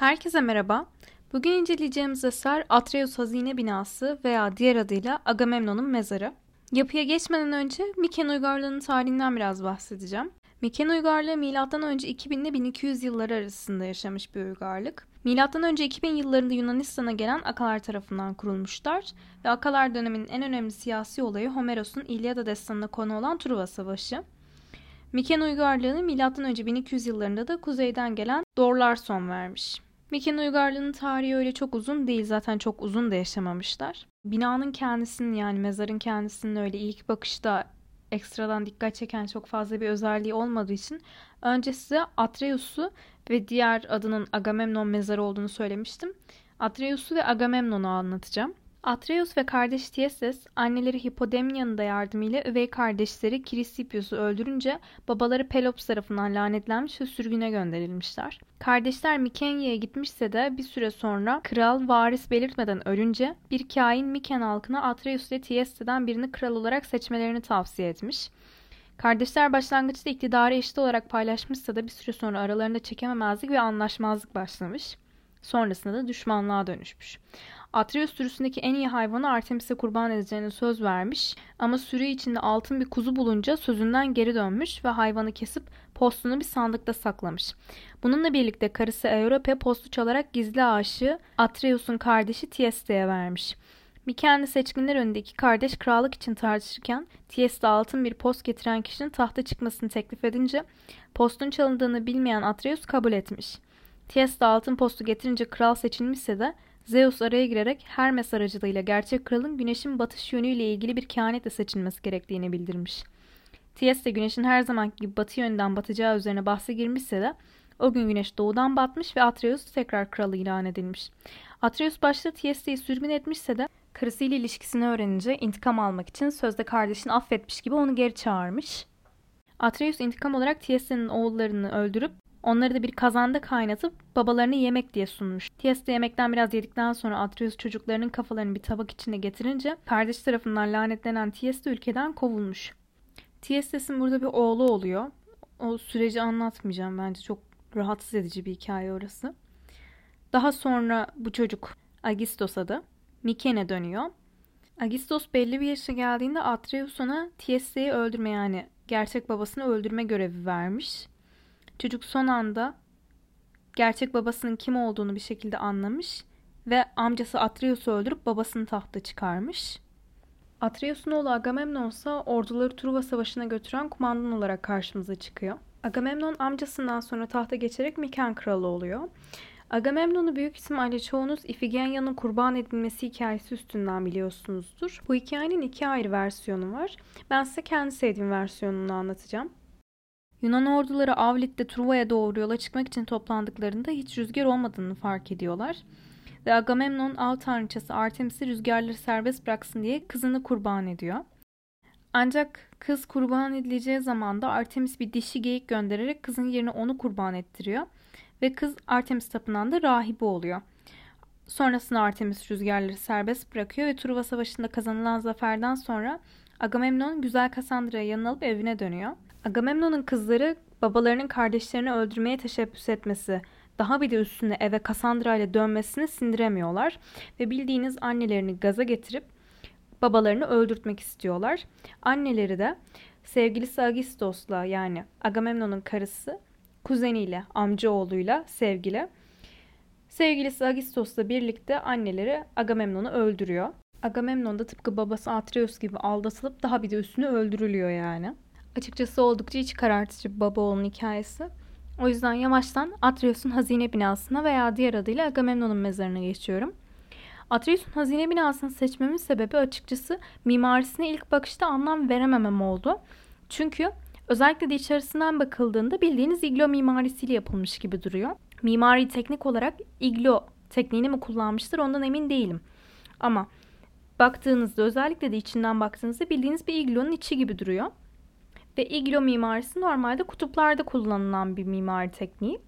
Herkese merhaba. Bugün inceleyeceğimiz eser Atreus Hazine Binası veya diğer adıyla Agamemnon'un mezarı. Yapıya geçmeden önce Miken uygarlığının tarihinden biraz bahsedeceğim. Miken uygarlığı M.Ö. 2000 ile 1200 yılları arasında yaşamış bir uygarlık. M.Ö. 2000 yıllarında Yunanistan'a gelen Akalar tarafından kurulmuşlar ve Akalar döneminin en önemli siyasi olayı Homeros'un İlyada destanına konu olan Truva Savaşı. Miken uygarlığını M.Ö. 1200 yıllarında da kuzeyden gelen Dorlar son vermiş. Miken uygarlığının tarihi öyle çok uzun değil. Zaten çok uzun da yaşamamışlar. Binanın kendisinin yani mezarın kendisinin öyle ilk bakışta ekstradan dikkat çeken çok fazla bir özelliği olmadığı için önce size Atreus'u ve diğer adının Agamemnon mezarı olduğunu söylemiştim. Atreus'u ve Agamemnon'u anlatacağım. Atreus ve kardeş Tieses anneleri Hipodemnia'nın da yardımıyla üvey kardeşleri Kirisipius'u öldürünce babaları Pelops tarafından lanetlenmiş ve sürgüne gönderilmişler. Kardeşler Mikenya'ya gitmişse de bir süre sonra kral varis belirtmeden ölünce bir kain Miken halkına Atreus ile Tieses'ten birini kral olarak seçmelerini tavsiye etmiş. Kardeşler başlangıçta iktidarı eşit olarak paylaşmışsa da bir süre sonra aralarında çekememezlik ve anlaşmazlık başlamış. Sonrasında da düşmanlığa dönüşmüş. Atreus sürüsündeki en iyi hayvanı Artemis'e kurban edeceğine söz vermiş ama sürü içinde altın bir kuzu bulunca sözünden geri dönmüş ve hayvanı kesip postunu bir sandıkta saklamış. Bununla birlikte karısı Europe postu çalarak gizli aşığı Atreus'un kardeşi Tieste'ye vermiş. Mikendi seçkinler önündeki kardeş krallık için tartışırken Tieste altın bir post getiren kişinin tahta çıkmasını teklif edince postun çalındığını bilmeyen Atreus kabul etmiş. Tieste altın postu getirince kral seçilmişse de Zeus araya girerek Hermes aracılığıyla gerçek kralın güneşin batış yönüyle ilgili bir kehanetle seçilmesi gerektiğini bildirmiş. Tieste güneşin her zamanki gibi batı yönünden batacağı üzerine bahse girmişse de o gün güneş doğudan batmış ve Atreus tekrar kralı ilan edilmiş. Atreus başta Tieste'yi sürgün etmişse de karısıyla ilişkisini öğrenince intikam almak için sözde kardeşini affetmiş gibi onu geri çağırmış. Atreus intikam olarak Tieste'nin oğullarını öldürüp Onları da bir kazanda kaynatıp babalarını yemek diye sunmuş. Tieste yemekten biraz yedikten sonra Atreus çocuklarının kafalarını bir tabak içine getirince kardeş tarafından lanetlenen Tieste ülkeden kovulmuş. Tiestes'in burada bir oğlu oluyor. O süreci anlatmayacağım bence çok rahatsız edici bir hikaye orası. Daha sonra bu çocuk Agistos'a da Mikene dönüyor. Agistos belli bir yaşa geldiğinde Atreus ona Tieste'yi öldürme yani gerçek babasını öldürme görevi vermiş. Çocuk son anda gerçek babasının kim olduğunu bir şekilde anlamış ve amcası Atreus'u öldürüp babasını tahta çıkarmış. Atreus'un oğlu Agamemnon ise orduları Truva Savaşı'na götüren kumandan olarak karşımıza çıkıyor. Agamemnon amcasından sonra tahta geçerek Miken kralı oluyor. Agamemnon'u büyük ihtimalle çoğunuz Ifigenya'nın kurban edilmesi hikayesi üstünden biliyorsunuzdur. Bu hikayenin iki ayrı versiyonu var. Ben size kendi sevdiğim versiyonunu anlatacağım. Yunan orduları Avlit'te Truva'ya doğru yola çıkmak için toplandıklarında hiç rüzgar olmadığını fark ediyorlar. Ve Agamemnon av tanrıçası Artemis'i rüzgarları serbest bıraksın diye kızını kurban ediyor. Ancak kız kurban edileceği zaman da Artemis bir dişi geyik göndererek kızın yerine onu kurban ettiriyor. Ve kız Artemis tapınağında rahibi oluyor. Sonrasında Artemis rüzgarları serbest bırakıyor ve Truva Savaşı'nda kazanılan zaferden sonra Agamemnon güzel Kassandra'ya yanına alıp evine dönüyor. Agamemnon'un kızları babalarının kardeşlerini öldürmeye teşebbüs etmesi, daha bir de üstüne eve Cassandra ile dönmesini sindiremiyorlar ve bildiğiniz annelerini gaza getirip babalarını öldürtmek istiyorlar. Anneleri de sevgilisi Agistos'la yani Agamemnon'un karısı kuzeniyle, amcaoğluyla sevgili. Sevgilisi Agistos'la birlikte anneleri Agamemnon'u öldürüyor. Agamemnon da tıpkı babası Atreus gibi aldatılıp daha bir de üstüne öldürülüyor yani. Açıkçası oldukça iç karartıcı baba oğlun hikayesi. O yüzden yavaştan Atreus'un hazine binasına veya diğer adıyla Agamemnon'un mezarına geçiyorum. Atreus'un hazine binasını seçmemin sebebi açıkçası mimarisine ilk bakışta anlam verememem oldu. Çünkü özellikle de içerisinden bakıldığında bildiğiniz iglo mimarisiyle yapılmış gibi duruyor. Mimari teknik olarak iglo tekniğini mi kullanmıştır ondan emin değilim. Ama baktığınızda özellikle de içinden baktığınızda bildiğiniz bir iglonun içi gibi duruyor. Ve iglo mimarisi normalde kutuplarda kullanılan bir mimari tekniği.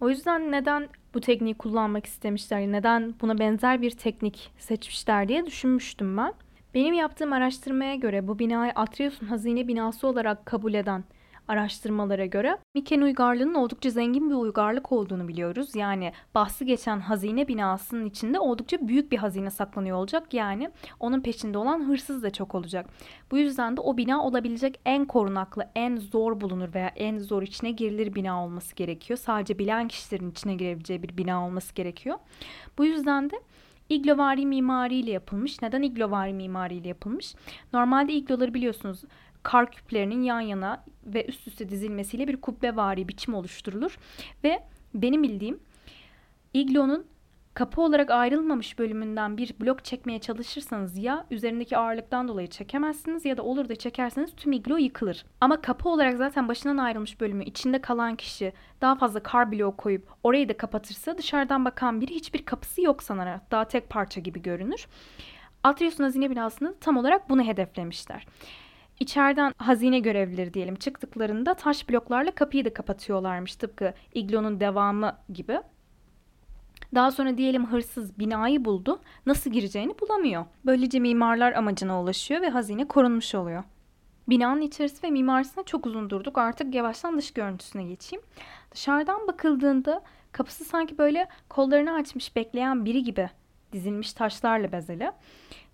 O yüzden neden bu tekniği kullanmak istemişler, neden buna benzer bir teknik seçmişler diye düşünmüştüm ben. Benim yaptığım araştırmaya göre bu binayı Atreus'un hazine binası olarak kabul eden araştırmalara göre Miken uygarlığının oldukça zengin bir uygarlık olduğunu biliyoruz. Yani bahsi geçen hazine binasının içinde oldukça büyük bir hazine saklanıyor olacak. Yani onun peşinde olan hırsız da çok olacak. Bu yüzden de o bina olabilecek en korunaklı, en zor bulunur veya en zor içine girilir bina olması gerekiyor. Sadece bilen kişilerin içine girebileceği bir bina olması gerekiyor. Bu yüzden de iglovari mimariyle yapılmış. Neden iglovari mimariyle yapılmış? Normalde igloları biliyorsunuz kar küplerinin yan yana ve üst üste dizilmesiyle bir kubbevari biçim oluşturulur. Ve benim bildiğim iglonun kapı olarak ayrılmamış bölümünden bir blok çekmeye çalışırsanız ya üzerindeki ağırlıktan dolayı çekemezsiniz ya da olur da çekerseniz tüm iglo yıkılır. Ama kapı olarak zaten başından ayrılmış bölümü içinde kalan kişi daha fazla kar bloğu koyup orayı da kapatırsa dışarıdan bakan biri hiçbir kapısı yok sanarak daha tek parça gibi görünür. Atreus'un hazine binasını tam olarak bunu hedeflemişler. İçeriden hazine görevlileri diyelim çıktıklarında taş bloklarla kapıyı da kapatıyorlarmış tıpkı iglonun devamı gibi. Daha sonra diyelim hırsız binayı buldu. Nasıl gireceğini bulamıyor. Böylece mimarlar amacına ulaşıyor ve hazine korunmuş oluyor. Binanın içerisi ve mimarisine çok uzun durduk. Artık yavaştan dış görüntüsüne geçeyim. Dışarıdan bakıldığında kapısı sanki böyle kollarını açmış bekleyen biri gibi dizilmiş taşlarla bezeli.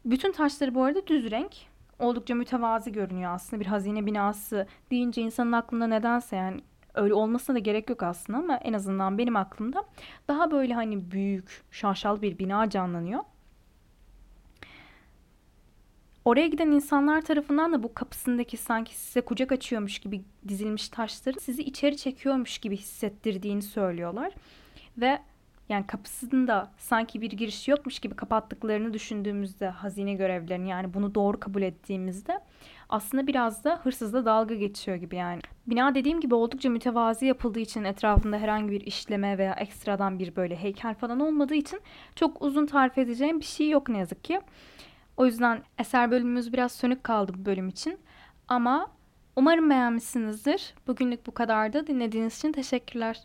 Bütün taşları bu arada düz renk. Oldukça mütevazi görünüyor aslında bir hazine binası deyince insanın aklında nedense yani öyle olmasına da gerek yok aslında ama en azından benim aklımda daha böyle hani büyük, şaşalı bir bina canlanıyor. Oraya giden insanlar tarafından da bu kapısındaki sanki size kucak açıyormuş gibi dizilmiş taşların sizi içeri çekiyormuş gibi hissettirdiğini söylüyorlar. Ve yani kapısında sanki bir giriş yokmuş gibi kapattıklarını düşündüğümüzde hazine görevlilerini yani bunu doğru kabul ettiğimizde aslında biraz da hırsızla dalga geçiyor gibi yani. Bina dediğim gibi oldukça mütevazi yapıldığı için etrafında herhangi bir işleme veya ekstradan bir böyle heykel falan olmadığı için çok uzun tarif edeceğim bir şey yok ne yazık ki. O yüzden eser bölümümüz biraz sönük kaldı bu bölüm için. Ama umarım beğenmişsinizdir. Bugünlük bu kadardı. Dinlediğiniz için teşekkürler.